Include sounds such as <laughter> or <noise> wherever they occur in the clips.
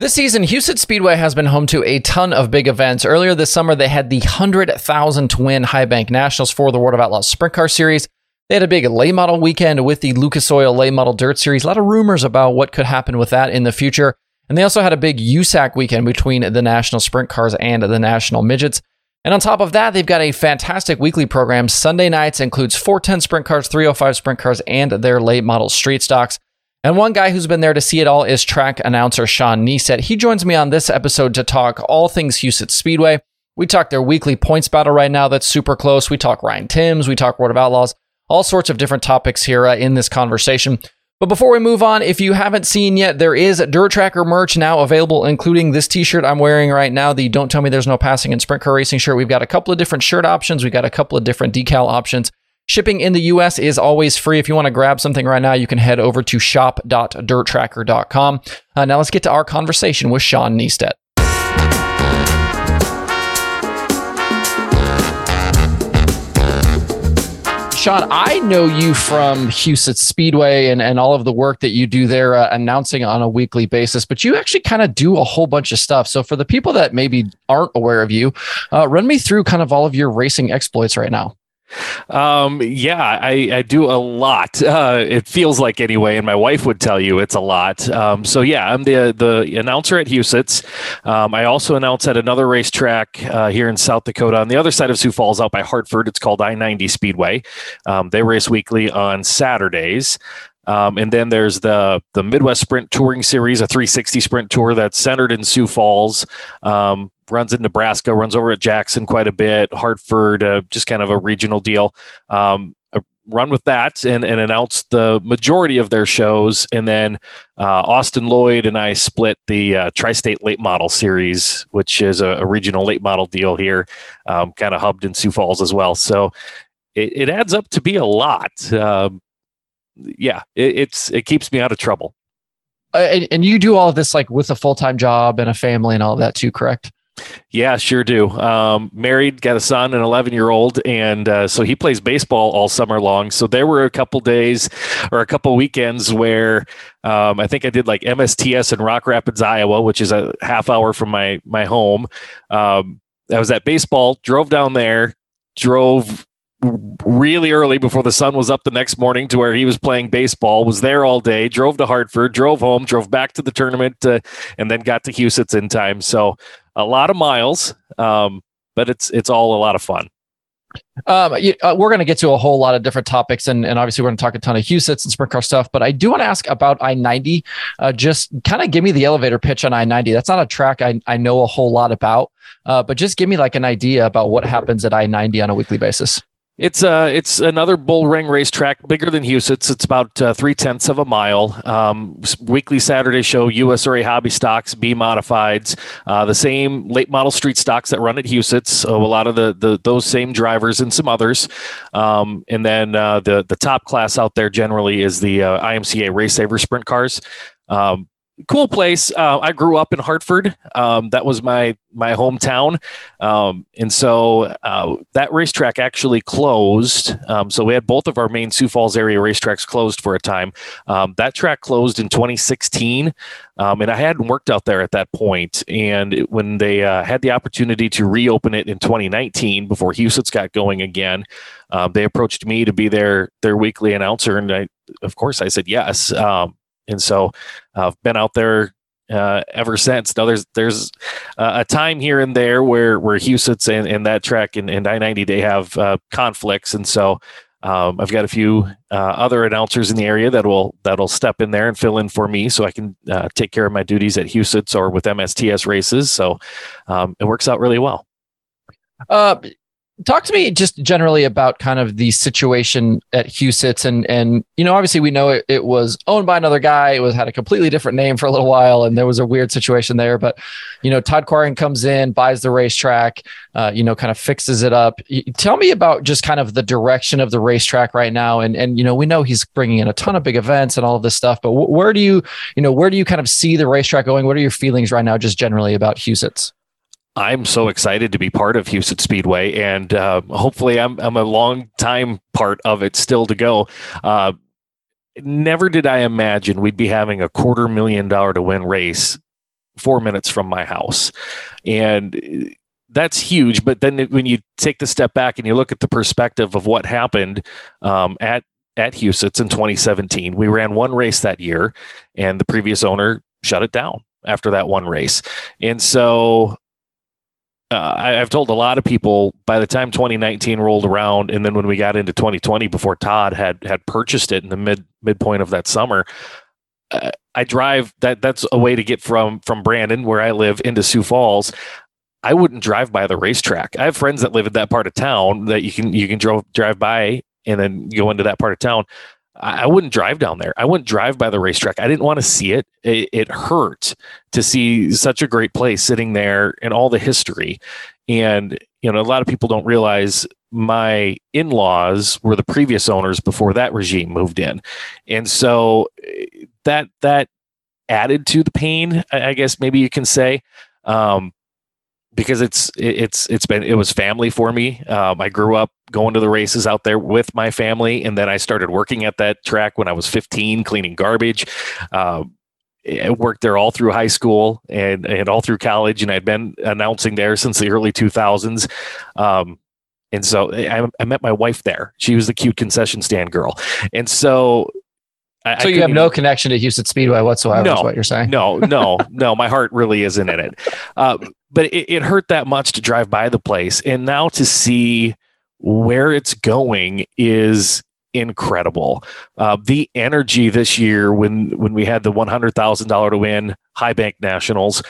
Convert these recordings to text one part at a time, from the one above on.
This season, Huset's Speedway has been home to a ton of big events. Earlier this summer, they had the 100,000 to win High Bank Nationals for the World of Outlaws Sprint Car Series. They had a big late model weekend with the Lucas Oil Late Model dirt series. A lot of rumors about what could happen with that in the future. And they also had a big USAC weekend between the National Sprint Cars and the National Midgets. And on top of that, they've got a fantastic weekly program. Sunday nights includes 410 sprint cars, 305 sprint cars, and their late model street stocks. And one guy who's been there to see it all is track announcer Sean Neistat. He joins me on this episode to talk all things Huset Speedway. We talk their weekly points battle right now that's super close. We talk Ryan Timms, we talk World of Outlaws, all sorts of different topics here uh, in this conversation. But before we move on, if you haven't seen yet, there is Dirt Tracker merch now available, including this t-shirt I'm wearing right now, the Don't Tell Me There's No Passing in Sprint Car Racing shirt. We've got a couple of different shirt options. We've got a couple of different decal options. Shipping in the US is always free. If you want to grab something right now, you can head over to shop.dirttracker.com. Uh, now let's get to our conversation with Sean Neistat. Sean, I know you from Huset Speedway and, and all of the work that you do there, uh, announcing on a weekly basis, but you actually kind of do a whole bunch of stuff. So, for the people that maybe aren't aware of you, uh, run me through kind of all of your racing exploits right now. Um, yeah, I, I do a lot. Uh, it feels like anyway, and my wife would tell you it's a lot. Um, so yeah, I'm the the announcer at Huset's. Um, I also announce at another racetrack uh, here in South Dakota on the other side of Sioux Falls, out by Hartford. It's called I-90 Speedway. Um, they race weekly on Saturdays. Um, and then there's the the Midwest Sprint Touring Series, a 360 sprint tour that's centered in Sioux Falls. Um, runs in Nebraska, runs over at Jackson quite a bit, Hartford, uh, just kind of a regional deal. Um, run with that and, and announce the majority of their shows. And then uh, Austin Lloyd and I split the uh, Tri State Late Model Series, which is a, a regional late model deal here, um, kind of hubbed in Sioux Falls as well. So it, it adds up to be a lot. Um, yeah, it, it's it keeps me out of trouble. Uh, and, and you do all of this like with a full time job and a family and all that too, correct? Yeah, sure do. Um, married, got a son, an 11 year old, and uh, so he plays baseball all summer long. So there were a couple days or a couple weekends where um, I think I did like MSTS in Rock Rapids, Iowa, which is a half hour from my my home. Um, I was at baseball, drove down there, drove really early before the sun was up the next morning to where he was playing baseball was there all day drove to hartford drove home drove back to the tournament uh, and then got to Huset's in time so a lot of miles, um, but it's it's all a lot of fun. Um, you, uh, we're going to get to a whole lot of different topics, and, and obviously we're going to talk a ton of Huset's and sprint car stuff. But I do want to ask about I ninety. Uh, just kind of give me the elevator pitch on I ninety. That's not a track I I know a whole lot about, uh, but just give me like an idea about what happens at I ninety on a weekly basis. It's uh, it's another bull ring racetrack, bigger than Huset's. It's about uh, three tenths of a mile. Um, weekly Saturday show, U.S. USRA hobby stocks, B modifieds, uh, the same late model street stocks that run at Huset's. So a lot of the, the those same drivers and some others. Um, and then uh, the the top class out there generally is the uh, IMCA Race Saver sprint cars. Um, cool place. Uh, I grew up in Hartford. Um, that was my my hometown, um, and so uh, that racetrack actually closed. Um, so we had both of our main Sioux Falls area racetracks closed for a time. Um, that track closed in 2016, um, and I hadn't worked out there at that point. And it, when they uh, had the opportunity to reopen it in 2019, before Huset's got going again, um, they approached me to be their their weekly announcer, and I, of course, I said yes. Um, and so I've been out there uh, ever since. Now there's there's uh, a time here and there where where Huset's and, and that track and, and I ninety they have uh, conflicts, and so um, I've got a few uh, other announcers in the area that will that'll step in there and fill in for me, so I can uh, take care of my duties at Huset's or with MSTS races. So um, it works out really well. Talk to me just generally about kind of the situation at Huset's and and you know obviously we know it, it was owned by another guy. It was had a completely different name for a little while and there was a weird situation there. But you know Todd Quiring comes in buys the racetrack uh, you know kind of fixes it up. Tell me about just kind of the direction of the racetrack right now. And and you know we know he's bringing in a ton of big events and all of this stuff but where do you you know where do you kind of see the racetrack going? What are your feelings right now just generally about Huset's I'm so excited to be part of Huset Speedway, and uh, hopefully, I'm I'm a long time part of it still to go. Uh, never did I imagine we'd be having a quarter million dollar to win race four minutes from my house. And that's huge. But then when you take the step back and you look at the perspective of what happened um, at at Huset's in 2017, we ran one race that year, and the previous owner shut it down after that one race. And so uh, I, have told a lot of people by the time 2019 rolled around, and then when we got into 2020, before Todd had had purchased it in the mid midpoint of that summer, uh, I drive that. That's a way to get from from Brandon, where I live, into Sioux Falls. I wouldn't drive by the racetrack. I have friends that live in that part of town that you can you can drive drive by and then go into that part of town. I, wouldn't drive down there. I wouldn't drive by the racetrack. I didn't want to see it. it. It hurt to see such a great place sitting there and all the history. And you know, a lot of people don't realize my in-laws were the previous owners before that regime moved in, and so eh, that that added to the pain. I guess maybe you can say. Um, because it's it's it's been it was family for me. Um, I grew up going to the races out there with my family, and then I started working at that track when I was 15, cleaning garbage. Um, I worked there all through high school and and all through college, and I'd been announcing there since the early 2000s. Um, and so I, I, met my wife there. She was the cute concession stand girl, and so. I, so you have no connection to Huset's Speedway whatsoever. No, is what you're saying? No, no, <laughs> no. My heart really isn't in it. Uh, but it, it hurt that much to drive by the place, and now to see where it's going is incredible. Uh, the energy this year when when we had the one hundred thousand dollar to win High Bank Nationals,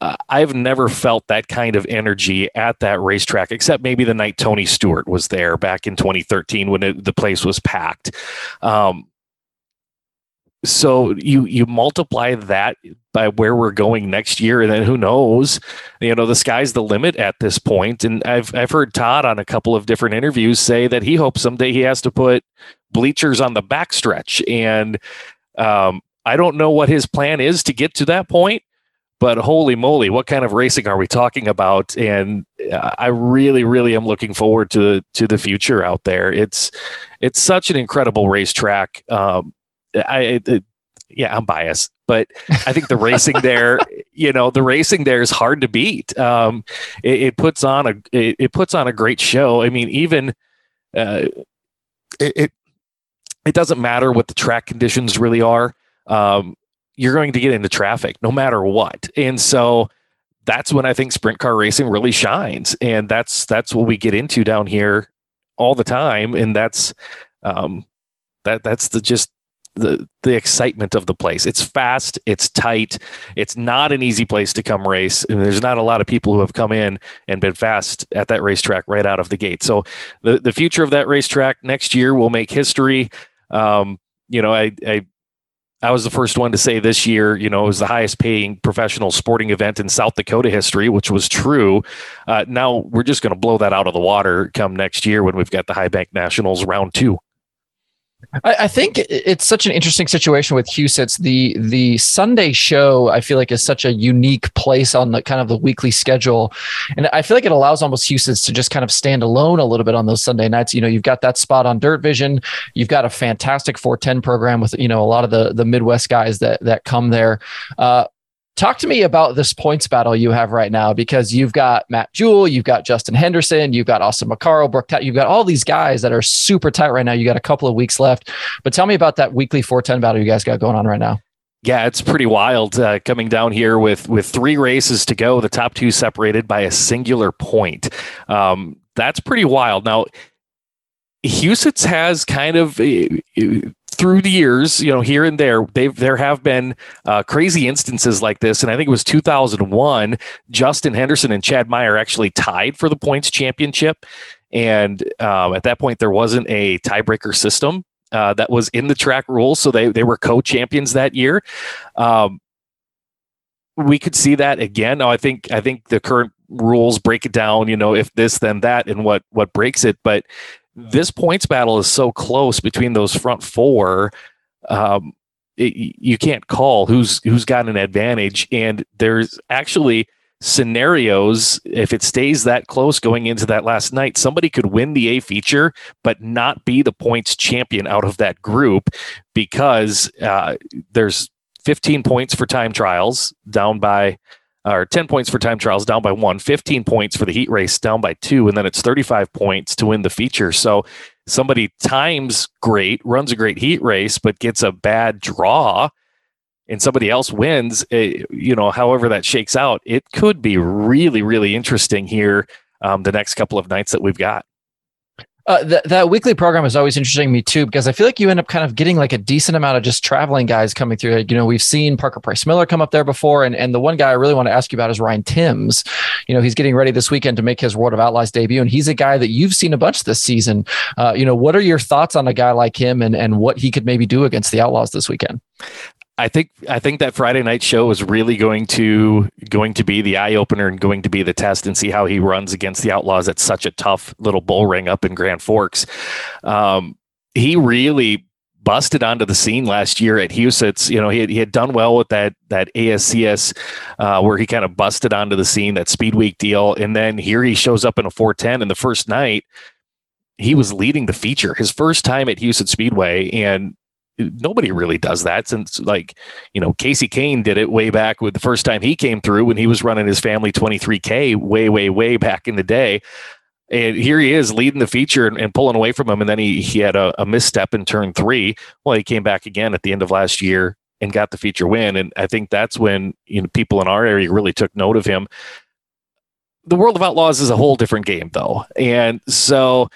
uh, I've never felt that kind of energy at that racetrack, except maybe the night Tony Stewart was there back in 2013 when it, the place was packed. Um, so you you multiply that by where we're going next year and then who knows? You know the sky's the limit at this point and i've i've heard todd on a couple of different interviews say that he hopes someday he has to put bleachers on the backstretch and um, i don't know what his plan is to get to that point but holy moly what kind of racing are we talking about? And i really really am looking forward to to the future out there. It's it's such an incredible racetrack. Um, I, I yeah, I'm biased, but I think the racing there, <laughs> you know, the racing there is hard to beat. Um, it, it, puts on a it, it, puts on a great show. I mean, even uh, it, it, it doesn't matter what the track conditions really are. Um, you're going to get into traffic no matter what, and so that's when I think sprint car racing really shines, and that's that's what we get into down here all the time, and that's um, that that's the just the the excitement of the place. It's fast, it's tight, it's not an easy place to come race. And there's not a lot of people who have come in and been fast at that racetrack right out of the gate. So the the future of that racetrack next year will make history. Um, you know, I, I I was the first one to say this year, you know, it was the highest paying professional sporting event in South Dakota history, which was true. Uh, now we're just going to blow that out of the water come next year when we've got the High Bank Nationals round two. I, I, think it's such an interesting situation with Huset's. The the Sunday show I feel like is such a unique place on the kind of the weekly schedule, and I feel like it allows almost Huset's to just kind of stand alone a little bit on those Sunday nights. You know, you've got that spot on Dirt Vision, you've got a fantastic 410 program with you know a lot of the the Midwest guys that that come there. Uh, Talk to me about this points battle you have right now because you've got Matt Jewell, you've got Justin Henderson, you've got Austin McCarl, Brooke, you've got all these guys that are super tight right now. You got a couple of weeks left, but tell me about that weekly 410 battle you guys got going on right now. Yeah, it's pretty wild uh, coming down here with with three races to go. The top two separated by a singular point. Um, that's pretty wild. Now, Huset's has kind of uh, through the years, you know, here and there, they've there have been uh, crazy instances like this, and I think it was 2001. Justin Henderson and Chad Meyer actually tied for the points championship, and um, at that point, there wasn't a tiebreaker system uh, that was in the track rules, so they they were co-champions that year. Um, we could see that again. Now, I think I think the current rules break it down. You know, if this then that, and what what breaks it, but this points battle is so close between those front four. Um, it, you can't call who's who's got an advantage, and there's actually scenarios if it stays that close going into that last night somebody could win the a feature but not be the points champion out of that group because uh, there's 15 points for time trials, down by or 10 points for time trials down by one, 15 points for the heat race down by two, and then it's 35 points to win the feature. So somebody times great, runs a great heat race, but gets a bad draw and somebody else wins, eh, you know, however that shakes out, it could be really, really interesting here um, the next couple of nights that we've got. Uh, th- that weekly program is always interesting to me too because I feel like you end up kind of getting like a decent amount of just traveling guys coming through. Like, you know, we've seen Parker Price Miller come up there before, and and the one guy I really want to ask you about is Ryan Timms. You know, he's getting ready this weekend to make his World of Outlaws debut, and he's a guy that you've seen a bunch this season. Uh, you know, what are your thoughts on a guy like him, and and what he could maybe do against the Outlaws this weekend? I think I think that Friday night show is really going to going to be the eye opener and going to be the test and see how he runs against the Outlaws at such a tough little bull ring up in Grand Forks. Um, he really busted onto the scene last year at Huset's. You know, he had, he had done well with that that ASCS uh, where he kind of busted onto the scene that Speed Week deal, and then here he shows up in a 410 in the first night. He was leading the feature his first time at Huset Speedway, and nobody really does that since like you know Kasey Kahne did it way back with the first time he came through when he was running his family 23k way way way back in the day. And here he is leading the feature and, and pulling away from him and then he he had a, a, misstep in turn three. Well he came back again at the end of last year and got the feature win and i think that's when you know people in our area really took note of him. The world of outlaws is a whole different game though and so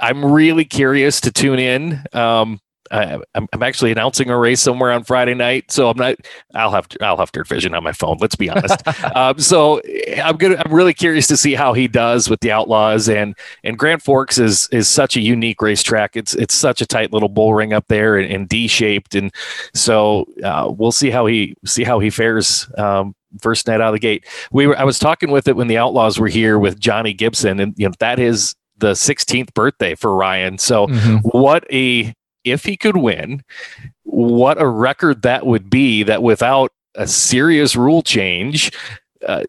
i'm really curious to tune in. Um, I, am I'm actually announcing a race somewhere on Friday night, so I'm not. I'll have I'll have dirt vision on my phone. Let's be honest. <laughs> um, so I'm gonna. I'm really curious to see how he does with the Outlaws and and Grand Forks is is such a unique racetrack. It's it's such a tight little bull ring up there and, and D shaped, and so uh, we'll see how he see how he fares. Um, first night out of the gate, we were. I was talking with it when the Outlaws were here with Johnny Gibson, and you know that is the 16th birthday for Ryan. So mm-hmm. what a if he could win, what a record that would be that without a serious rule change, uh,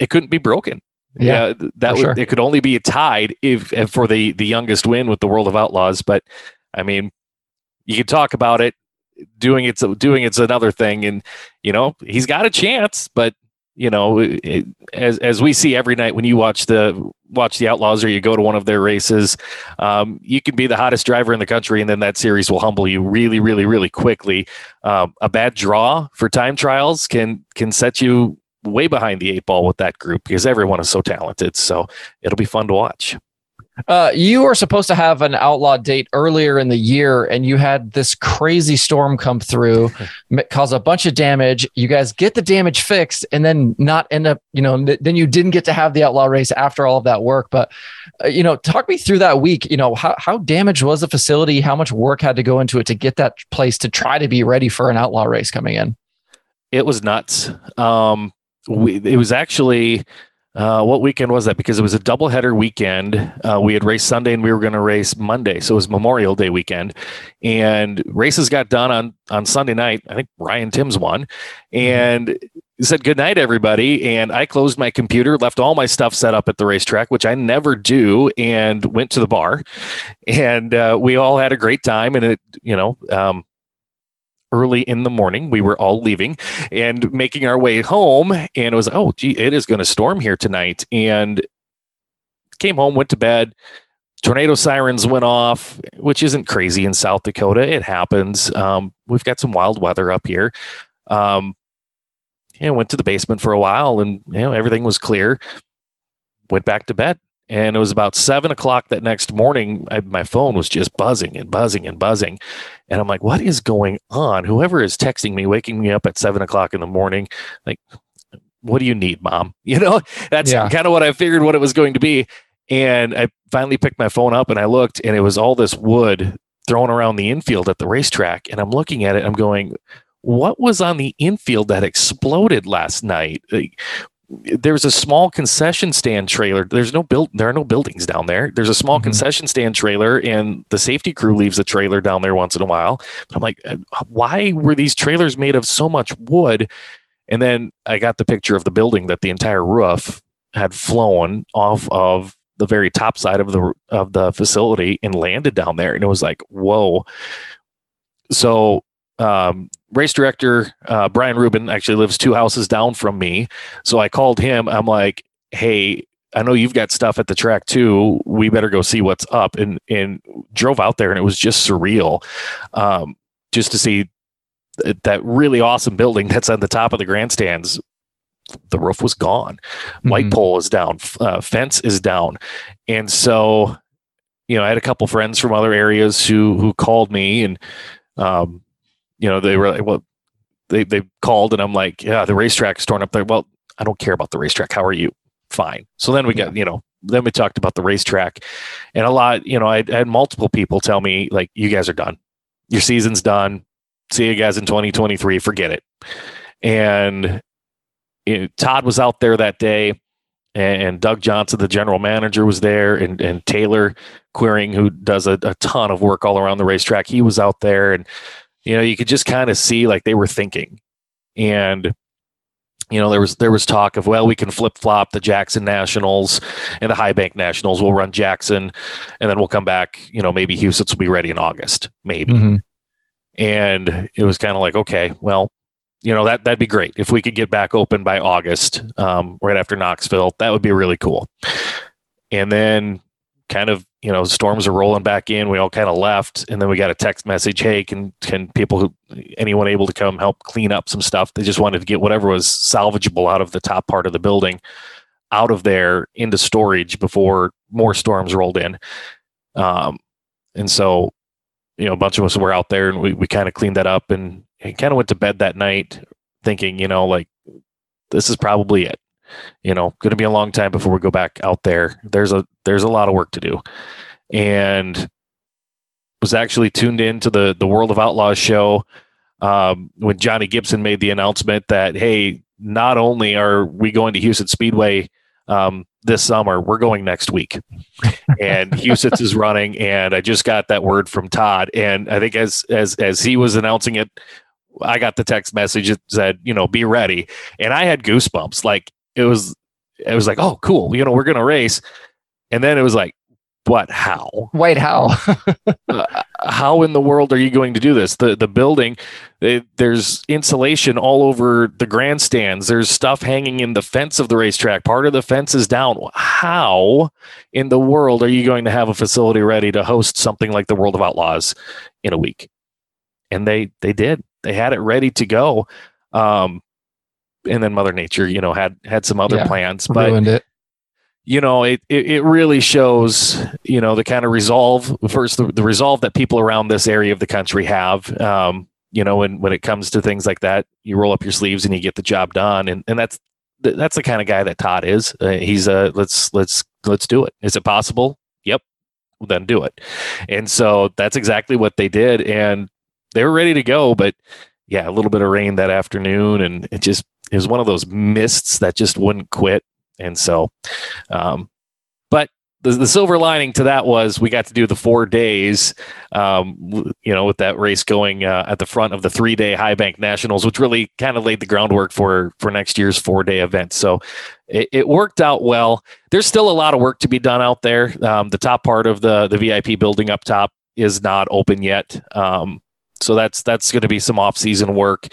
it couldn't be broken. Yeah, yeah that would sure. it could only be tied if, if for the the youngest win with the World of Outlaws. But I mean, you could talk about it. Doing it's doing it's another thing, and you know he's got a chance, but you know, as as we see every night when you watch the watch the Outlaws or you go to one of their races, um, you can be the hottest driver in the country, and then that series will humble you really, really, really quickly. Um, a bad draw for time trials can can set you way behind the eight ball with that group because everyone is so talented. So it'll be fun to watch. Uh, you were supposed to have an outlaw date earlier in the year, and you had this crazy storm come through, <laughs> cause a bunch of damage. You guys get the damage fixed, and then not end up, you know, then you didn't get to have the outlaw race after all of that work. But, uh, you know, talk me through that week. You know, how how damaged was the facility? How much work had to go into it to get that place to try to be ready for an outlaw race coming in? It was nuts. Um, we, it was actually uh, what weekend was that? Because it was a doubleheader weekend. Uh, we had raced Sunday and we were going to race Monday, so it was Memorial Day weekend. And races got done on on Sunday night. I think Ryan Timms won, mm-hmm. and said good night everybody. And I closed my computer, left all my stuff set up at the racetrack, which I never do, and went to the bar. And uh, we all had a great time. And it, you know, um, early in the morning. We were all leaving and making our way home. And it was, oh, gee, it is going to storm here tonight. And came home, went to bed. Tornado sirens went off, which isn't crazy in South Dakota. It happens. Um, we've got some wild weather up here. Um, and went to the basement for a while and you know everything was clear went back to bed and it was about seven o'clock that next morning. I, my phone was just buzzing and buzzing and buzzing. And I'm like, what is going on? Whoever is texting me, waking me up at seven o'clock in the morning, like, what do you need, mom? <laughs> You know, that's yeah. kind of what I figured what it was going to be. And I finally picked my phone up and I looked, and it was all this wood thrown around the infield at the racetrack. And I'm looking at it, I'm going, what was on the infield that exploded last night? Like, there's a small concession stand trailer. There's no built. There are no buildings down there. There's a small mm-hmm. concession stand trailer, and the safety crew leaves a trailer down there once in a while. But I'm like, uh, why were these trailers made of so much wood? And then I got the picture of the building that the entire roof had flown off of the very top side of the of the facility and landed down there, and it was like, whoa. So um, race director uh, Brian Rubin actually lives two houses down from me, so I called him. I'm like, "Hey, I know you've got stuff at the track too. We better go see what's up." And and drove out there, and it was just surreal, um, just to see that really awesome building <laughs> that's on the top of the grandstands. The roof was gone. White mm-hmm. pole is down. Uh, fence is down, and so you know, I had a couple friends from other areas who who called me and um, you know, they were like, well, they they called and I'm like, yeah, the racetrack's torn up there. Well, I don't care about the racetrack. How are you? Fine. So then we got, you know, then we talked about the racetrack and a lot, you know, I, I had multiple people tell me like, you guys are done. Your season's done. See you guys in 2023. Forget it. And you know, Todd was out there that day and, Doug Johnson, the general manager, was there, and, and Taylor Quiring, who does a, a ton of work all around the racetrack, he was out there, and you know you could just kind of see like they were thinking, and you know there was there was talk of well we can flip flop the Jackson Nationals and the High Bank Nationals. We'll run Jackson, and then we'll come back. You know maybe Huset's will be ready in August, maybe. Mm-hmm. And it was kind of like okay, well you know that that'd be great if we could get back open by August, um, right after Knoxville. That would be really cool. And then, kind of, you know, storms are rolling back in. We all kind of left, and then we got a text message: "Hey, can can people, who, anyone able to come help clean up some stuff?" They just wanted to get whatever was salvageable out of the top part of the building out of there into storage before more storms rolled in. Um, and so, you know, a bunch of us were out there, and we we kind of cleaned that up and I kind of went to bed that night thinking, you know, like this is probably it. You know, going to be a long time before we go back out there. There's a there's a lot of work to do, and was actually tuned in to the the World of Outlaws show um, when Johnny Gibson made the announcement that hey, not only are we going to Huset Speedway um, this summer, we're going next week, and <laughs> Huset's is running. And I just got that word from Todd, and I think as as as he was announcing it I got the text message that said, you know, be ready. And I had goosebumps. Like it was, it was like, oh, cool. You know, we're going to race. And then it was like, what? How? Wait, how? <laughs> uh, how in the world are you going to do this? The the building, it, there's insulation all over the grandstands. There's stuff hanging in the fence of the racetrack. Part of the fence is down. How in the world are you going to have a facility ready to host something like the World of Outlaws in a week? And they they did they had it ready to go. Um, and then Mother Nature, you know, had had some other yeah, plans, but. You know, it, it, it really shows, you know, the kind of resolve first the, the resolve that people around this area of the country have. Um, you know, when when it comes to things like that, you roll up your sleeves and you get the job done, and and that's that's the kind of guy that Todd is. Uh, he's a let's let's let's do it. Is it possible? Yep. Well, then do it. And so that's exactly what they did. And they were ready to go, but yeah, a little bit of rain that afternoon, and it just it was one of those mists that just wouldn't quit. And so, um, but the, the silver lining to that was we got to do the four days, um, you know, with that race going uh, at the front of the three day High Bank Nationals, which really kind of laid the groundwork for for next year's four day event. So it, it, worked out well. There's still a lot of work to be done out there. Um, the top part of the the VIP building up top is not open yet. Um, so that's that's going to be some off-season work.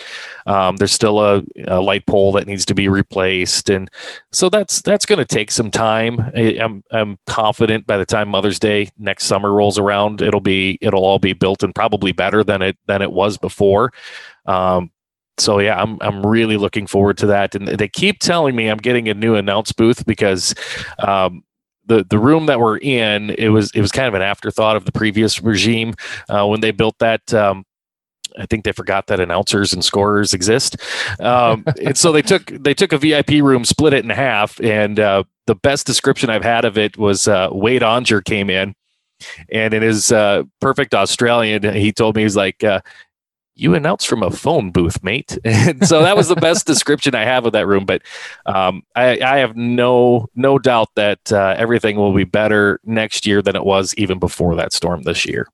Um, there's still a, a, light pole that needs to be replaced, and so that's that's going to take some time. I, I'm I'm confident by the time Mother's Day next summer rolls around, it'll be it'll all be built and probably better than it than it was before. Um, so yeah, I'm I'm really looking forward to that. And they keep telling me I'm getting a new announce booth because um, the the room that we're in it was it was kind of an afterthought of the previous regime uh, when they built that um, I think they forgot that announcers and scorers exist. Um, and so they took they took a VIP room, split it in half, and uh, the best description I've had of it was uh, Wade Onger came in, and in his uh, perfect Australian, he told me he's like. Uh, you announce from a phone booth, mate. <laughs> And so that was the best description I have of that room. But um, I, I, have no no doubt that uh, everything will be better next year than it was even before that storm this year.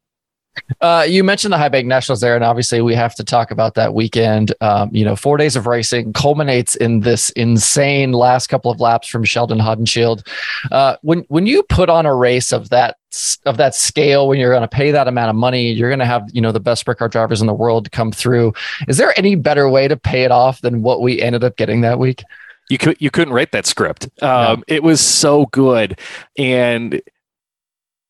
Uh, you mentioned the High Bank Nationals there, and obviously we have to talk about that weekend. Um, you know, four days of racing culminates in this insane last couple of laps from Sheldon Haudenschild. Uh, when when you put on a race of that of that scale, when you're going to pay that amount of money, you're going to have you know the best sprint car drivers in the world come through. Is there any better way to pay it off than what we ended up getting that week? You could you couldn't write that script. Um, It was so good, and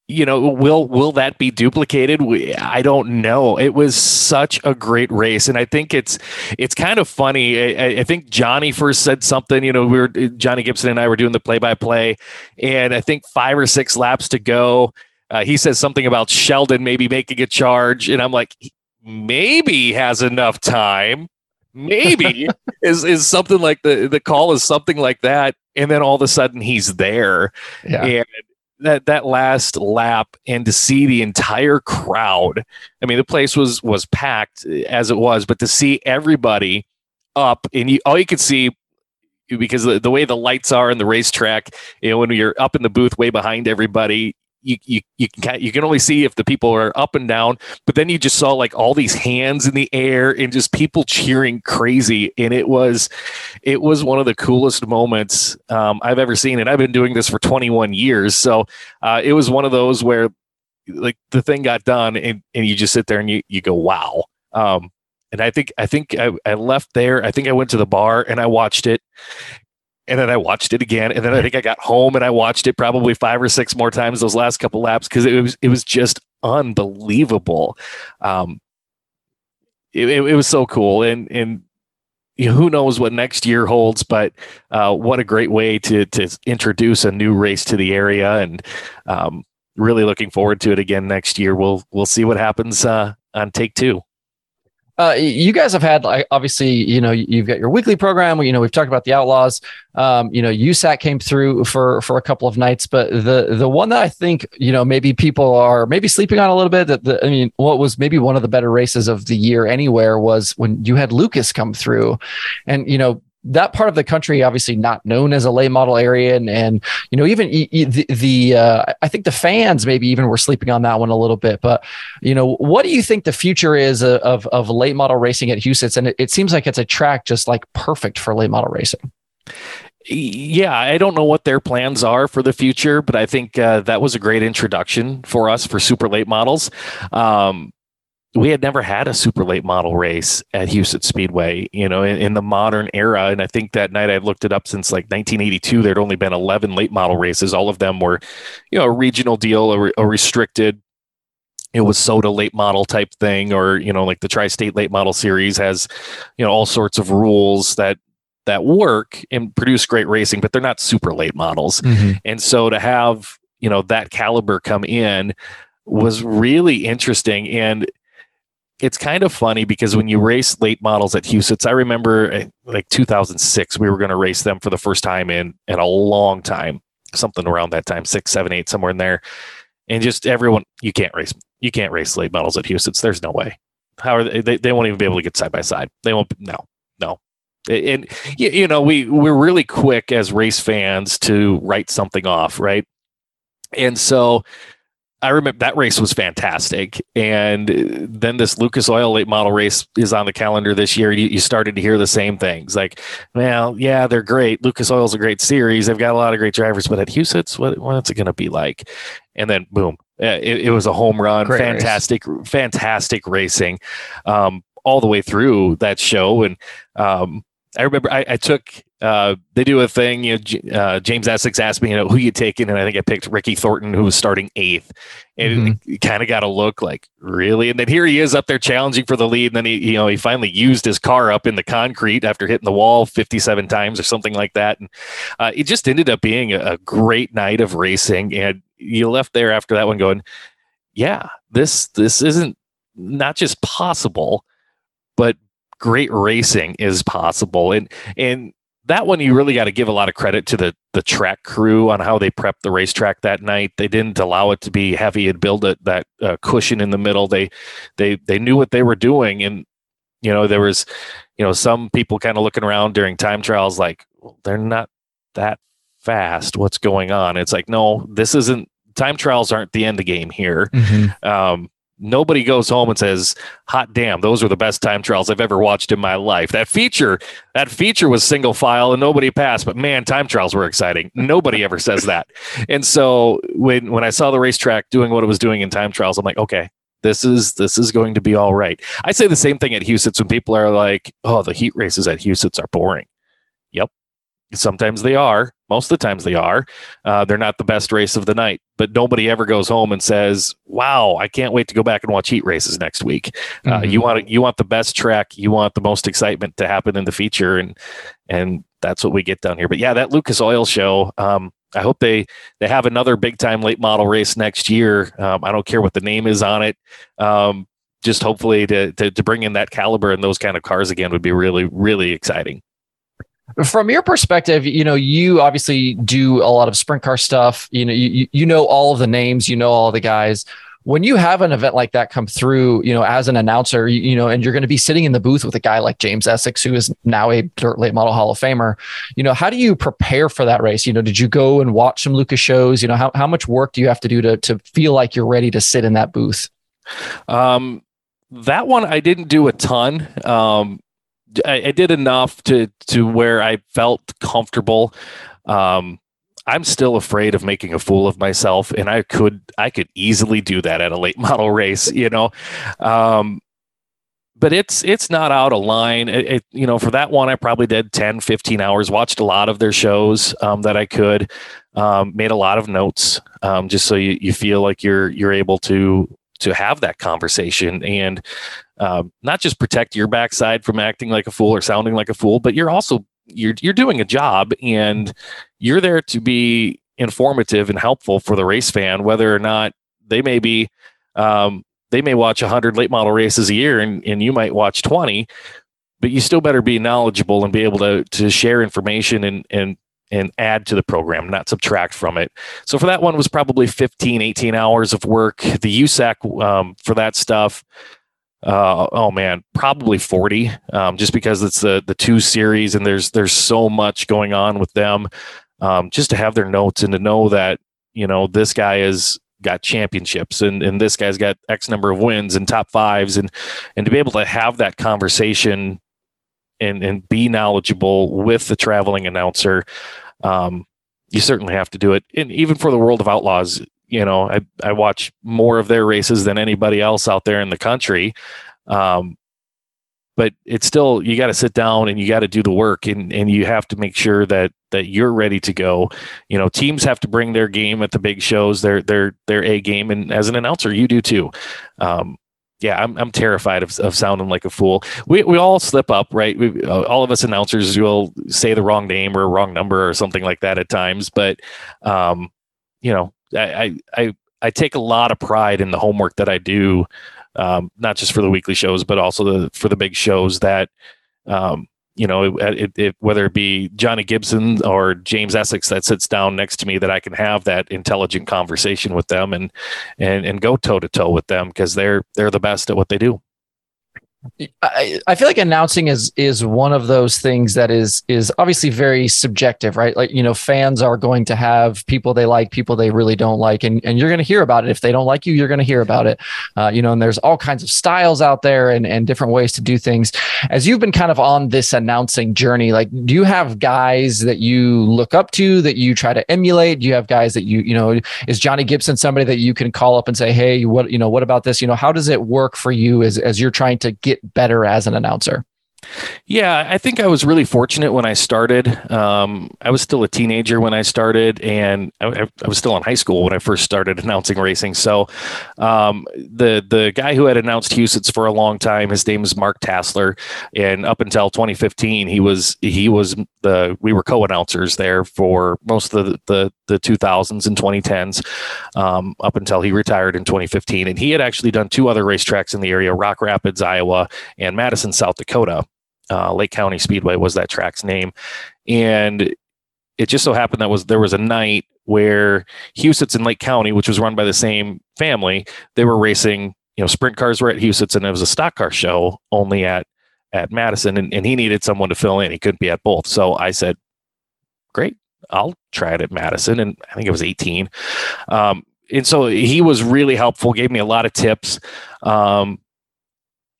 you know, will will that be duplicated? We, I don't know. It was such a great race, and I think it's it's kind of funny. I, I, think Johnny first said something. You know, we were Johnny Gibson and I were doing the play by play, and I think five or six laps to go. Uh, he says something about Sheldon maybe making a charge, and I'm like, maybe has enough time. Maybe <laughs> is is something like the the call is something like that, and then all of a sudden he's there, yeah. and that that last lap and to see the entire crowd. I mean the place was was packed eh, as it was but to see everybody up and you all you could see because the, the way the lights are in the racetrack you know when you're up in the booth way behind everybody you, you you can you can only see if the people are up and down, but then you just saw like all these hands in the air and just people cheering crazy, and it was it was one of the coolest moments um, I've ever seen, and I've been doing this for 21 years, so uh, it was one of those where like the thing got done, and and you just sit there and you you go wow. Um, and I think I think I, I left there. I think I went to the bar and I watched it, and then I watched it again, and then I think I got home and I watched it probably five or six more times those last couple laps because it was it was just unbelievable. Um, it, it, it was so cool, and and you know, who knows what next year holds, but uh, what a great way to to introduce a new race to the area, and um, really looking forward to it again next year. We'll we'll see what happens uh, on take two. Uh, you guys have had like obviously you know you've got your weekly program. You know we've talked about the outlaws. Um, you know USAC came through for for a couple of nights but the the one that I think you know maybe people are maybe sleeping on a little bit that the, I mean what was maybe one of the better races of the year anywhere was when you had Lucas come through. And you know that part of the country obviously not known as a late model area. And and you know even the, the uh, i think the fans maybe even were sleeping on that one a little bit. But you know what do you think the future is of of late model racing at Huset's and it, it seems like it's a track just like perfect for late model racing. Yeah, I don't know what their plans are for the future, but I think uh, that was a great introduction for us for super late models. Um, we had never had a super late model race at Huset Speedway, you know, in, in, the modern era. And I think that night I looked it up since like 1982, there'd only been 11 late model races. All of them were, you know, a regional deal, a, a restricted, it was SOTA late model type thing, or, you know, like the Tri State late model series has, you know, all sorts of rules that, that work and produce great racing, but they're not super late models. Mm-hmm. And so to have, you know, that caliber come in was really interesting. And, it's kind of funny because when you race late models at Huset's, I remember eh, like 2006, we were going to race them for the first time in in a long time, something around that time, six, seven, eight, somewhere in there, and just everyone, you can't race, you can't race late models at Huset's. There's no way. How are they? They, they won't even be able to get side by side. They won't. No, no. And you know, we we're really quick as race fans to write something off, right? And so I remember that race was fantastic. And then this Lucas Oil late model race is on the calendar this year. You, you, started to hear the same things like, well, yeah, they're great. Lucas Oil's a great series. They've got a lot of great drivers, but at Huset's, what, what's it going to be like? And then boom, it, it was a home run. Great fantastic, race. fantastic racing um, all the way through that show. And um, I remember I, I took uh, they do a thing. You know, uh, James Essex asked me, you know, who you taking, and I think I picked Ricky Thornton, who was starting eighth, and mm-hmm. it, kind of got a look like really. And then here he is up there challenging for the lead, and then he, you know, he finally used his car up in the concrete after hitting the wall fifty-seven times or something like that, and uh, it just ended up being a, a great night of racing. And you left there after that one going, yeah, this this isn't not just possible, but great racing is possible. And and that one you really got to give a lot of credit to the the track crew on how they prepped the racetrack that night. They didn't allow it to be heavy and build it that uh, cushion in the middle. They they they knew what they were doing, and you know there was you know some people kind of looking around during time trials like well, they're not that fast. What's going on? It's like no, this isn't time trials aren't the end of the game here. Mm-hmm. Um, nobody goes home and says, "Hot damn, those were the best time trials I've ever watched in my life." That feature, that feature was single file and nobody passed, but man, time trials were exciting. Nobody ever says that. <laughs> And so when when I saw the racetrack doing what it was doing in time trials, I'm like, okay, this is this is going to be all right. I say the same thing at Huset's when people are like, "Oh, the heat races at Huset's are boring." Yep, sometimes they are. Most of the times they are. Uh, they're not the best race of the night, but nobody ever goes home and says, "Wow, I can't wait to go back and watch heat races next week." Uh, mm-hmm. You want you want the best track. You want the most excitement to happen in the feature, and and that's what we get down here. But yeah, that Lucas Oil show. Um, I hope they they have another big time late model race next year. Um, I don't care what the name is on it. Um, just hopefully to, to, to bring in that caliber and those kind of cars again would be really really exciting. From your perspective, you know, you obviously do a lot of sprint car stuff. You know, you you know all of the names, you know all the guys when you have an event like that come through, you know, as an announcer, you, you know, and you're going to be sitting in the booth with a guy like James Essex, who is now a dirt late model Hall of Famer, you know, how do you prepare for that race? You know, did you go and watch some Lucas shows? You know, how, how much work do you have to do to, to feel like you're ready to sit in that booth? Um, that one I didn't do a ton. Um, I, I did enough to to where I felt comfortable. Um, I'm still afraid of making a fool of myself, and I could I could easily do that at a late <laughs> model race, you know. Um, but it's it's not out of line. It, it, you know, for that one, I probably did 10, 15 hours. Watched a lot of their shows um, that I could. Um, made a lot of notes, um, just so you, you feel like you're you're able to to have that conversation and um, not just protect your backside from acting like a fool or sounding like a fool, but you're also you're you're doing a job and you're there to be informative and helpful for the race fan, whether or not they may be um, they may watch 100 late model races a year and, and you might watch 20 but you still better be knowledgeable and be able to to share information and and and add to the program not subtract from it. So for that one was probably 15 18 hours of work. The usac um, for that stuff uh, oh man, probably 40, um, just because it's the the two series and there's there's so much going on with them. Um, just to have their notes and to know that you know this guy has got championships and and this guy's got X number of wins and top fives and and to be able to have that conversation and and be knowledgeable with the traveling announcer. Um, you certainly have to do it. And even for the world of outlaws, you know, I, I watch more of their races than anybody else out there in the country. Um, but it's still you got to sit down and you got to do the work and, and you have to make sure that that you're ready to go. You know teams have to bring their game at the big shows their their their a game. And as an announcer you do too. Um, yeah i'm, I'm terrified of, of sounding like a fool. We, we all slip up right? We, uh, all of us announcers will say the wrong name or wrong number or something like that at times. But um, you know I, I I take a lot of pride in the homework that I do, um, not just for the weekly shows, but also the, for the big shows that, um, you know, it, it, it, whether it be Johnny Gibson or James Essex that sits down next to me, that I can have that intelligent conversation with them and and and go toe to toe with them because they're they're the best at what they do. I, I feel like announcing is is one of those things that is is obviously very subjective, right? Like you know, fans are going to have people they like, people they really don't like, and and you're going to hear about it. If they don't like you, you're going to hear about it. Uh, you know, and there's all kinds of styles out there and and different ways to do things. As you've been kind of on this announcing journey, like do you have guys that you look up to that you try to emulate? Do you have guys that you you know is Johnny Gibson somebody that you can call up and say, hey, what you know, what about this? You know, how does it work for you as as you're trying to get better as an announcer? Yeah, I think I was really fortunate when I started. Um, I was still a teenager when I started, and I, I, was still in high school when I first started <laughs> announcing racing. So, um, the the guy who had announced Huset's for a long time, his name is Mark Tassler, and up until 2015, he was he was the we were co-announcers there for most of the the, the 2000s and 2010s, um, up until he retired in 2015, and he had actually done two other racetracks in the area: Rock Rapids, Iowa, and Madison, South Dakota uh, Lake County Speedway was that track's name, and it just so happened that was there was a night where Huset's in Lake County, which was run by the same family, they were racing. You know, sprint cars were at Huset's, and it was a stock car show only at at Madison, and, and he needed someone to fill in. He couldn't be at both, so I said, "Great, I'll try it at Madison." And I think it was 18. Um, and so he was really helpful, gave me a lot of tips. Um,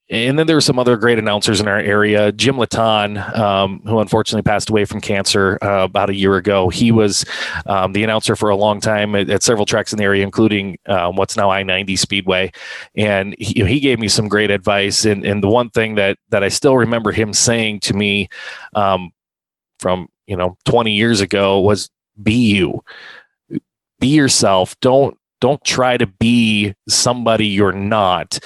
and then there were some other great announcers in our area. Jim Laton, um, who unfortunately passed away from cancer uh, about a year ago, he was um, the announcer for a long time at, at several tracks in the area, including um, what's now I ninety Speedway. And he, he, gave me some great advice. And, and the one thing that that I still remember him saying to me um, from you know twenty years ago was, "Be you, be yourself. Don't don't try to be somebody you're not."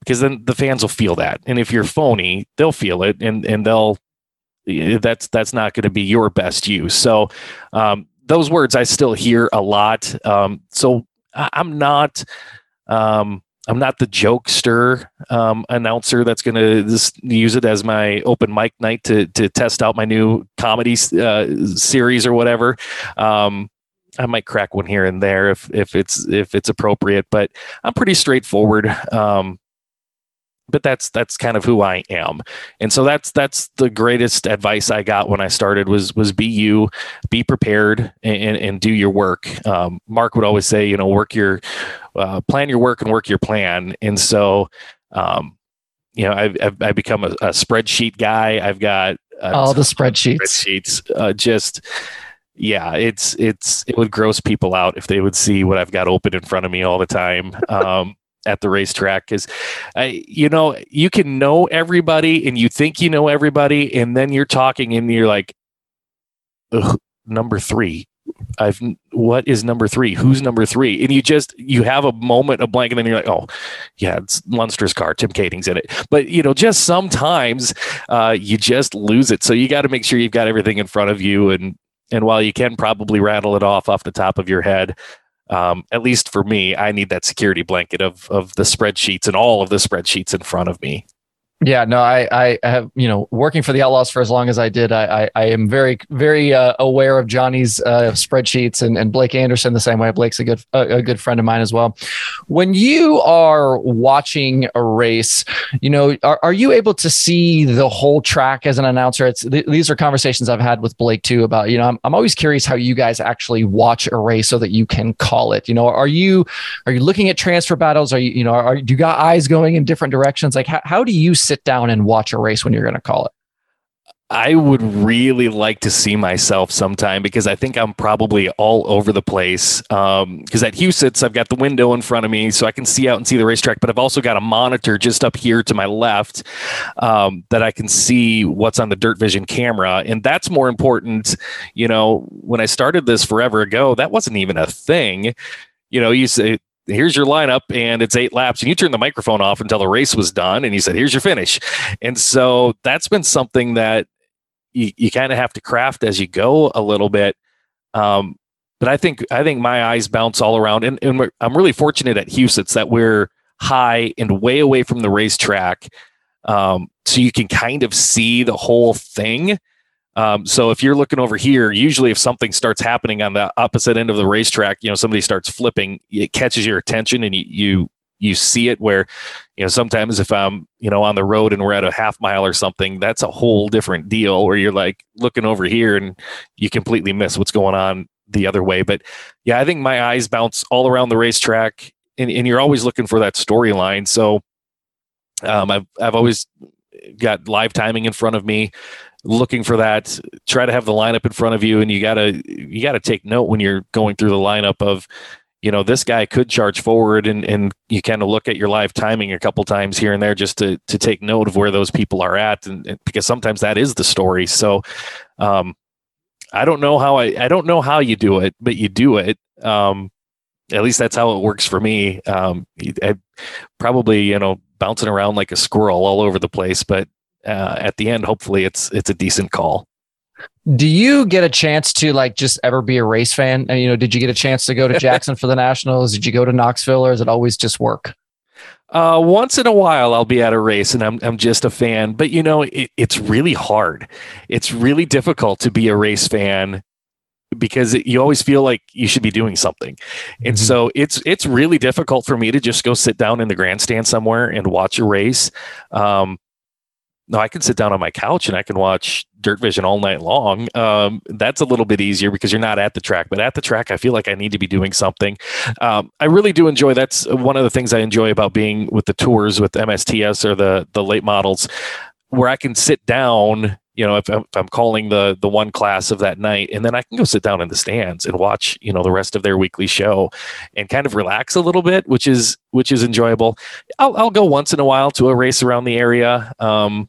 Because then the fans will feel that. And if you're phony, they'll feel it and, and they'll, that's, that's not going to be your best use. So, um, those words I still hear a lot. Um, so I, am not, um, I'm not the jokester um, announcer that's going to use it as my open mic night to to test out my new comedy uh, series or whatever. Um, I might crack one here and there if if it's if it's appropriate, but I'm pretty straightforward. Um, but that's that's kind of who I am. And so that's that's the greatest advice I got when I started was was be you, be prepared, and, and do your work. Um, Mark would always say, you know, work your uh, plan your work and work your plan. And so, um, you know, I've, I've, I've become a, a, spreadsheet guy. I've got uh, all the spreadsheets. Spreadsheets, uh, just yeah, it's it's it would gross people out if they would see what I've got open in front of me all the time. Um, at the racetrack because I you know you can know everybody and you think you know everybody and then you're talking and you're like number three. I've what is number three? Who's number three? And you just you have a moment of blank and then you're like oh yeah it's Lunster's car. Tim Kaeding's in it. But you know just sometimes uh, you just lose it. So you got to make sure you've got everything in front of you and and while you can probably rattle it off off the top of your head um, at least for me, I need that security blanket of of the spreadsheets and all of the spreadsheets in front of me. Yeah, no, I, I have, you know, working for the Outlaws for as long as I did, I, I, I am very, very uh, aware of Johnny's uh, spreadsheets and, and Blake Anderson the same way. Blake's a good, a, a, good friend of mine as well. When you are watching a race, you know, are, are you able to see the whole track as an announcer? It's th- these are conversations I've had with Blake too about, you know, I'm, I'm always curious how you guys actually watch a race so that you can call it. You know, are you, are you looking at transfer battles? Are you, you know, are do you got eyes going in different directions? Like, how, how do you? Sit down and watch a race when you're going to call it? I would really like to see myself sometime because I think I'm probably all over the place. Because um, at Huset's, I've got the window in front of me so I can see out and see the racetrack, but I've also got a monitor just up here to my left um, that I can see what's on the Dirt Vision camera. And that's more important. You know, when I started this forever ago, that wasn't even a thing. You know, you say here's your lineup and it's eight laps and you turn the microphone off until the race was done and he said here's your finish. And so that's been something that you, you kind of have to craft as you go a little bit. Um, but i think i think my eyes bounce all around and, and i'm really fortunate at Huset's that we're high and way away from the racetrack um, so you can kind of see the whole thing um, so if you're looking over here, usually if something starts happening on the opposite end of the racetrack, you know, somebody starts flipping, it catches your attention and you, you, you see it where, you know, sometimes if I'm, you know, on the road and we're at a half mile or something, that's a whole different deal where you're like looking over here and you completely miss what's going on the other way. But yeah, I think my eyes bounce all around the racetrack and, and you're always looking for that storyline. So um, I've, I've always got live timing in front of me looking for that try to have the lineup in front of you and you got to you got to take note when you're going through the lineup of you know this guy could charge forward and and you kind of look at your live timing a couple times here and there just to to take note of where those people are at and, and because sometimes that is the story. So um i don't know how i i don't know how you do it but you do it. Um at least that's how it works for me. Um I, probably you know bouncing around like a squirrel all over the place but uh, at the end, hopefully it's it's a decent call. Do you get a chance to like just ever be a race fan? And, you know, did you get a chance to go to <laughs> Jackson for the Nationals? Did you go to Knoxville, or is it always just work? Uh, once in a while, I'll be at a race and I'm I'm just a fan. But you know, it, it's really hard. It's really difficult to be a race fan because it, you always feel like you should be doing something. And mm-hmm. so it's it's really difficult for me to just go sit down in the grandstand somewhere and watch a race. Um, no, I can sit down on my couch and I can watch Dirt Vision all night long. Um, that's a little bit easier because you're not at the track. But at the track, I feel like I need to be doing something. Um, I really do enjoy. That's one of the things I enjoy about being with the tours with MSTS or the the late models, where I can sit down. You know, if, if I'm calling the the one class of that night, and then I can go sit down in the stands and watch. You know, the rest of their weekly show, and kind of relax a little bit, which is which is enjoyable. I'll, I'll go once in a while to a race around the area. Um,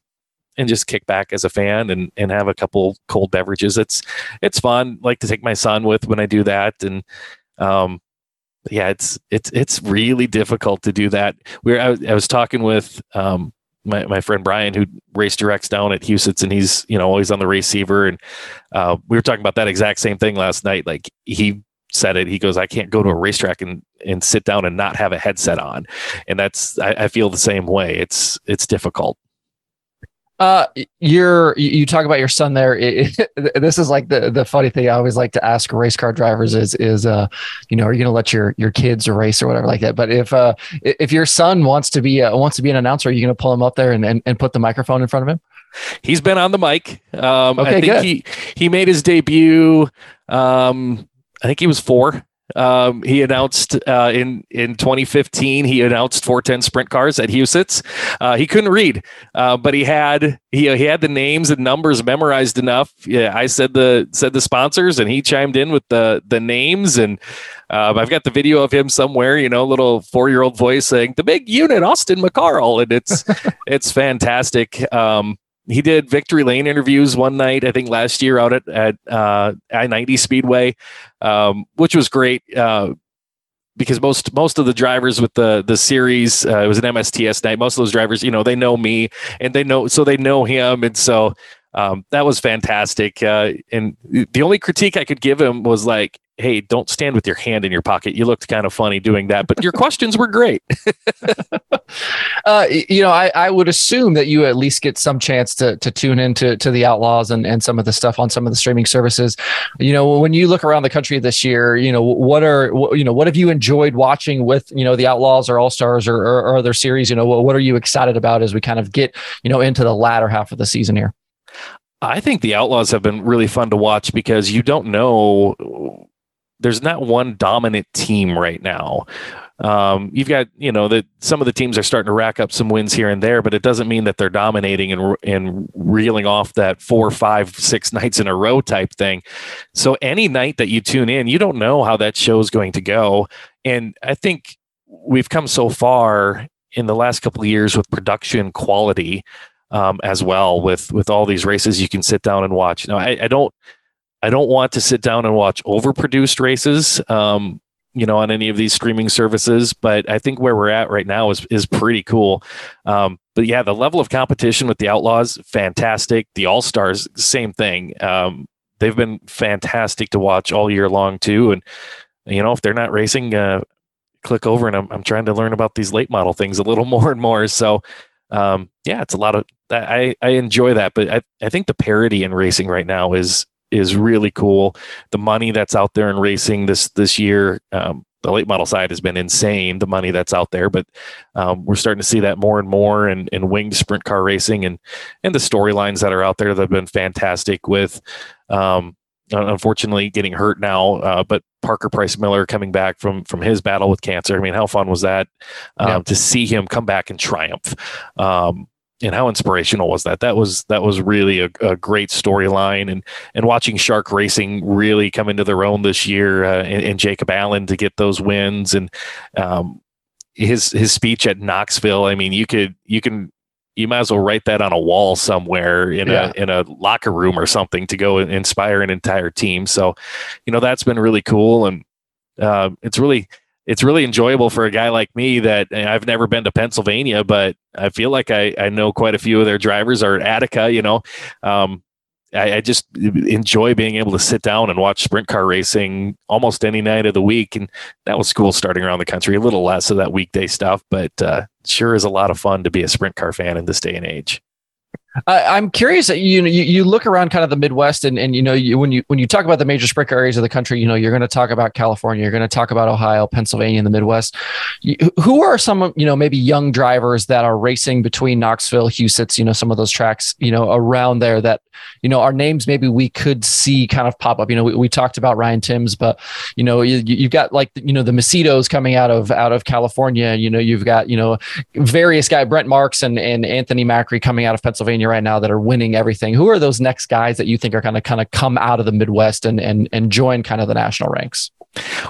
and just kick back as a fan and, and have a couple cold beverages. It's it's fun. Like to take my son with when I do that, and um, yeah, it's it's it's really difficult to do that. We I, I was talking with um, my, my friend Brian who race directs down at Huset's and he's you know always on the receiver and uh, we were talking about that exact same thing last night. Like he said it. He goes, I can't go to a racetrack and and sit down and not have a headset on, and that's I, I feel the same way. It's it's difficult. Uh, you're you talk about your son there. It, it, <laughs> this is like the the funny thing I always like to ask race car drivers is is uh, you know, are you going to let your your kids race or whatever like that? But if uh if your son wants to be uh, wants to be an announcer, are you going to pull him up there and, and and put the microphone in front of him? He's been on the mic. Um, okay, I think good. he he made his debut. Um, I think he was four. Um, he announced uh, in in 2015 he announced 410 sprint cars at Huset's. Uh, he couldn't read, uh, but he had he he had the names and numbers memorized enough. Yeah, I said the said the sponsors, and he chimed in with the the names. And um, I've got the video of him somewhere. You know, little four year old voice saying the big unit, Austin McCarl, and it's <laughs> it's fantastic. Um, he did victory lane interviews one night, I think last year out at, at uh, I 90 Speedway, um, which was great. Uh, because most most of the drivers with the the series uh, it was an MSTS night. Most of those drivers, you know, they know me and they know so they know him, and so um, that was fantastic. Uh, and the only critique I could give him was like, hey, don't stand with your hand in your pocket. You looked kind of funny doing that, but your questions were great. <laughs> uh, you know, I, I would assume that you at least get some chance to to tune into to the Outlaws and, and some of the stuff on some of the streaming services. You know, when you look around the country this year, you know, what are you know what have you enjoyed watching with you know the Outlaws or All Stars or, or, or other series? You know, what, what are you excited about as we kind of get you know into the latter half of the season here? I think the Outlaws have been really fun to watch because you don't know there's not one dominant team right now. Um, you've got, you know, that some of the teams are starting to rack up some wins here and there, but it doesn't mean that they're dominating and, and reeling off that four, five, six nights in a row type thing. So any night that you tune in, you don't know how that show is going to go. And I think we've come so far in the last couple of years with production quality um, as well with with all these races you can sit down and watch. Now, I, I don't I don't want to sit down and watch overproduced races, um, you know, on any of these streaming services. But I think where we're at right now is is pretty cool. Um, but yeah, the level of competition with the Outlaws, fantastic. The All Stars, same thing. Um, they've been fantastic to watch all year long too. And you know, if they're not racing, uh, click over and I'm, I'm trying to learn about these late model things a little <laughs> more and more. So um, yeah, it's a lot of I, I enjoy that, but I, I think the parity in racing right now is is really cool. The money that's out there in racing this this year, um, the late model side has been insane. The money that's out there, but um, we're starting to see that more and more in, in winged sprint car racing and and the storylines that are out there that have been fantastic. With um, unfortunately getting hurt now, uh, but Parker Price Miller coming back from from his battle with cancer. I mean, how fun was that um, yeah. to see him come back and triumph? Um, and how inspirational was that? That was that was really a, a great storyline, and and watching Shark Racing really come into their own this year, uh, and, and, Jacob Allen to get those wins, and um, his his speech at Knoxville. I mean, you could you can you might as well write that on a wall somewhere in yeah. a in a locker room or something to go and inspire an entire team. So, you know, that's been really cool, and uh, it's really it's really enjoyable for a guy like me that I've never been to Pennsylvania, but I feel like I, I know quite a few of their drivers are Attica, you know. Um, I, I, just enjoy being able to sit down and watch sprint car racing almost any night of the week. And that was cool starting around the country, a little less of that weekday stuff, but uh, sure is a lot of fun to be a sprint car fan in this day and age. I, am curious. You know, you, you look around kind of the Midwest, and and you know, you, when you when you talk about the major sprint areas of the country, you know, you're going to talk about California, you're going to talk about Ohio, Pennsylvania, and the Midwest. You, who are some, you know, maybe young drivers that are racing between Knoxville, Huset's, you know, some of those tracks, you know, around there that, you know, our names maybe we could see kind of pop up. You know, we, we talked about Ryan Timms, but you know, you, you've got like you know the Macedos coming out of out of California. You know, you've got you know various guy Brent Marks and and Anthony Macri coming out of Pennsylvania right now that are winning everything. Who are those next guys that you think are going to kind of come out of the Midwest and and and join kind of the national ranks?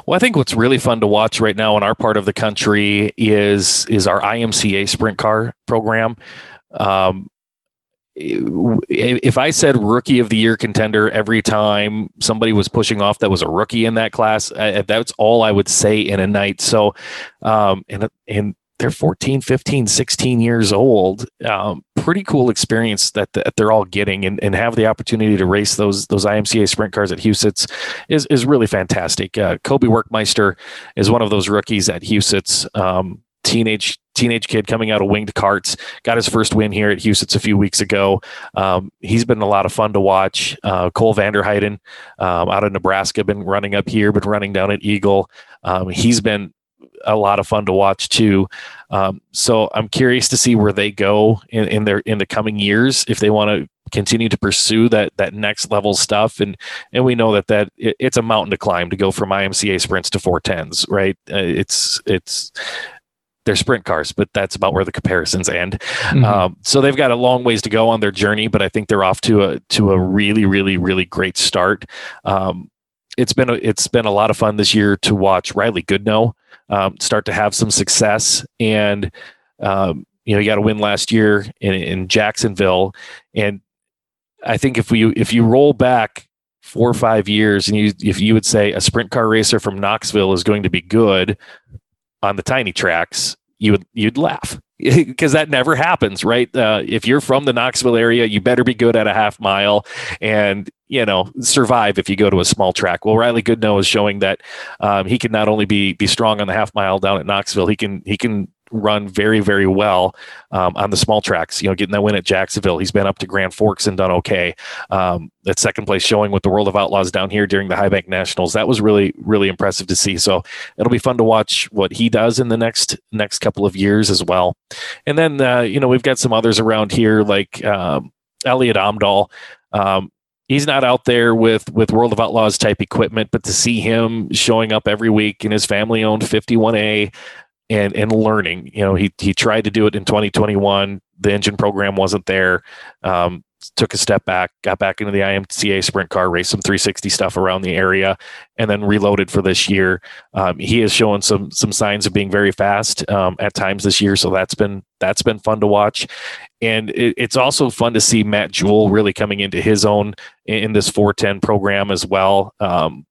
Well, I think what's really fun to watch right now in our part of the country is is our IMCA sprint car program. Um, if I said rookie of the year contender every time somebody was pushing off that was a rookie in that class, that's all I would say in a night. So, um, and and they're 14, 15, 16 years old. Um, pretty cool experience that, that they're all getting and, and have the opportunity to race those those IMCA sprint cars at Huset's is, is really fantastic. Uh, Kobe Workmeister is one of those rookies at Huset's. Um, teenage teenage kid coming out of winged carts got his first win here at Huset's a few weeks ago. Um, he's been a lot of fun to watch. Uh, Cole Vanderheiden um, out of Nebraska been running up here, been running down at Eagle. Um, he's been a lot of fun to watch too. Um, so I'm curious to see where they go in, in their in the coming years if they want to continue to pursue that that next level stuff and and we know that that it, it's a mountain to climb to go from IMCA sprints to 410s right uh, it's it's they're sprint cars, but that's about where the comparisons end. Mm-hmm. Um, so they've got a long ways to go on their journey, but I think they're off to a to a really, really, really great start. Um, it's been a, it's been a lot of fun this year to watch Riley Goodno um, start to have some success. And um, you know, he got a win last year in, in Jacksonville, and I think if we if you roll back four or five years, and you if you would say a sprint car racer from Knoxville is going to be good on the tiny tracks, you would you'd laugh <laughs> because that never happens, right? Uh, if you're from the Knoxville area, you better be good at a half mile and you know survive if you go to a small track. Well, Riley Goodno is showing that um, he can not only be be strong on the half mile down at Knoxville, he can he can run very, very well um, on the small tracks. You know, getting that win at Jacksonville. He's been up to Grand Forks and done okay. Um, that second place showing with the World of Outlaws down here during the High Bank Nationals. That was really, really impressive to see. So it'll be fun to watch what he does in the next next couple of years as well. And then uh, you know we've got some others around here like um, Elliot Amdahl. Um, he's not out there with with World of Outlaws type equipment, but to see him showing up every week in his family owned 51A and and learning. You know, he he tried to do it in 2021. The engine program wasn't there. Um, took a step back, got back into the IMCA sprint car, raced some 360 stuff around the area, and then reloaded for this year. Um, he has shown some some signs of being very fast um, at times this year, so that's been that's been fun to watch. And it, it's also fun to see Matt Juhl really coming into his own in, in this 410 program as well. Um,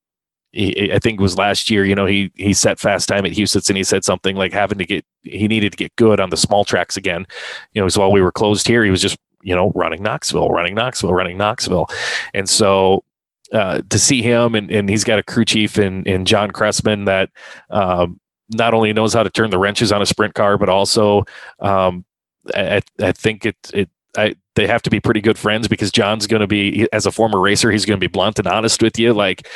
he, I think it was last year, you know, he he set fast time at Huset's and he said something like having to get he needed to get good on the small tracks again. You know, so while we were closed here, he was just, you know, running Knoxville, running Knoxville, running Knoxville. And so uh, to see him and, and he's got a crew chief in in John Cressman that um, not only knows how to turn the wrenches on a sprint car, but also um, I, I think it it I, they have to be pretty good friends because John's going to be, as a former racer, he's going to be blunt and honest with you. Like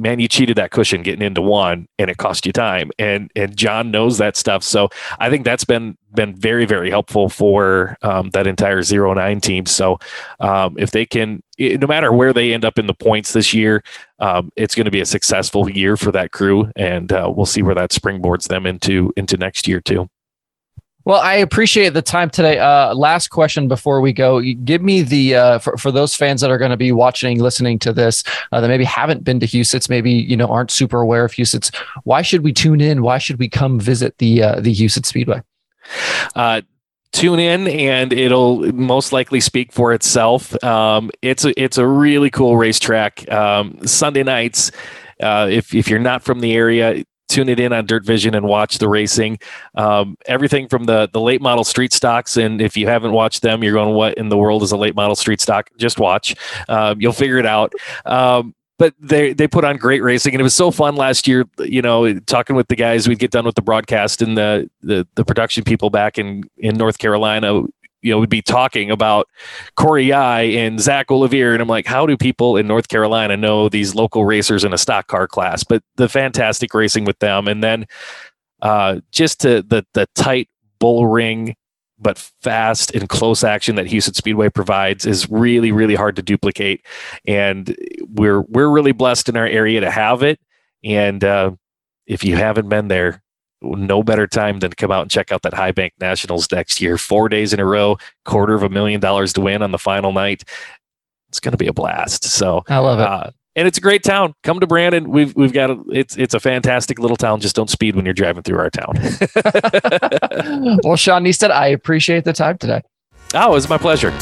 man, you cheated that cushion getting into one and it cost you time. And and John knows that stuff. So I think that's been been very, very helpful for um, that entire zero nine team. So um, if they can no matter where they end up in the points this year, um, it's going to be a successful year for that crew, and uh, we'll see where that springboards them into into next year too. Well, I appreciate the time today. Uh, last question before we go. Give me the uh, for for those fans that are going to be watching, listening to this, uh, that maybe haven't been to Huset's, maybe you know aren't super aware of Huset's. Why should we tune in? Why should we come visit the uh, the Huset's Speedway? Uh, tune in and it'll most likely speak for itself. Um, it's a it's a really cool racetrack. Um, Sunday nights. Uh, if if you're not from the area, tune it in on Dirt Vision and watch the racing. Um, everything from the the late model street stocks, and if you haven't watched them, you're going, "What in the world is a late model street stock?" Just watch. Um, you'll figure it out. Um, but they they put on great racing, and it was so fun last year. You know, talking with the guys, we'd get done with the broadcast and the the, the production people back in in North Carolina you know, we'd be talking about Corey I and Zach Olivier. And I'm like, how do people in North Carolina know these local racers in a stock car class? But the fantastic racing with them. And then uh, just to the, the tight bull ring, but fast and close action that Huset's Speedway provides is really, really hard to duplicate. And we're, we're really blessed in our area to have it. And uh, if you haven't been there, no better time than to come out and check out that High Bank Nationals next year. Four days in a row, quarter of a million dollars to win on the final night. It's going to be a blast. So I love it. Uh, and it's a great town. Come to Brandon. We've we've got a, it's it's a fantastic little town. Just don't speed when you're driving through our town. <laughs> well, Sean Neistat, I appreciate the time today. Oh, it was my pleasure.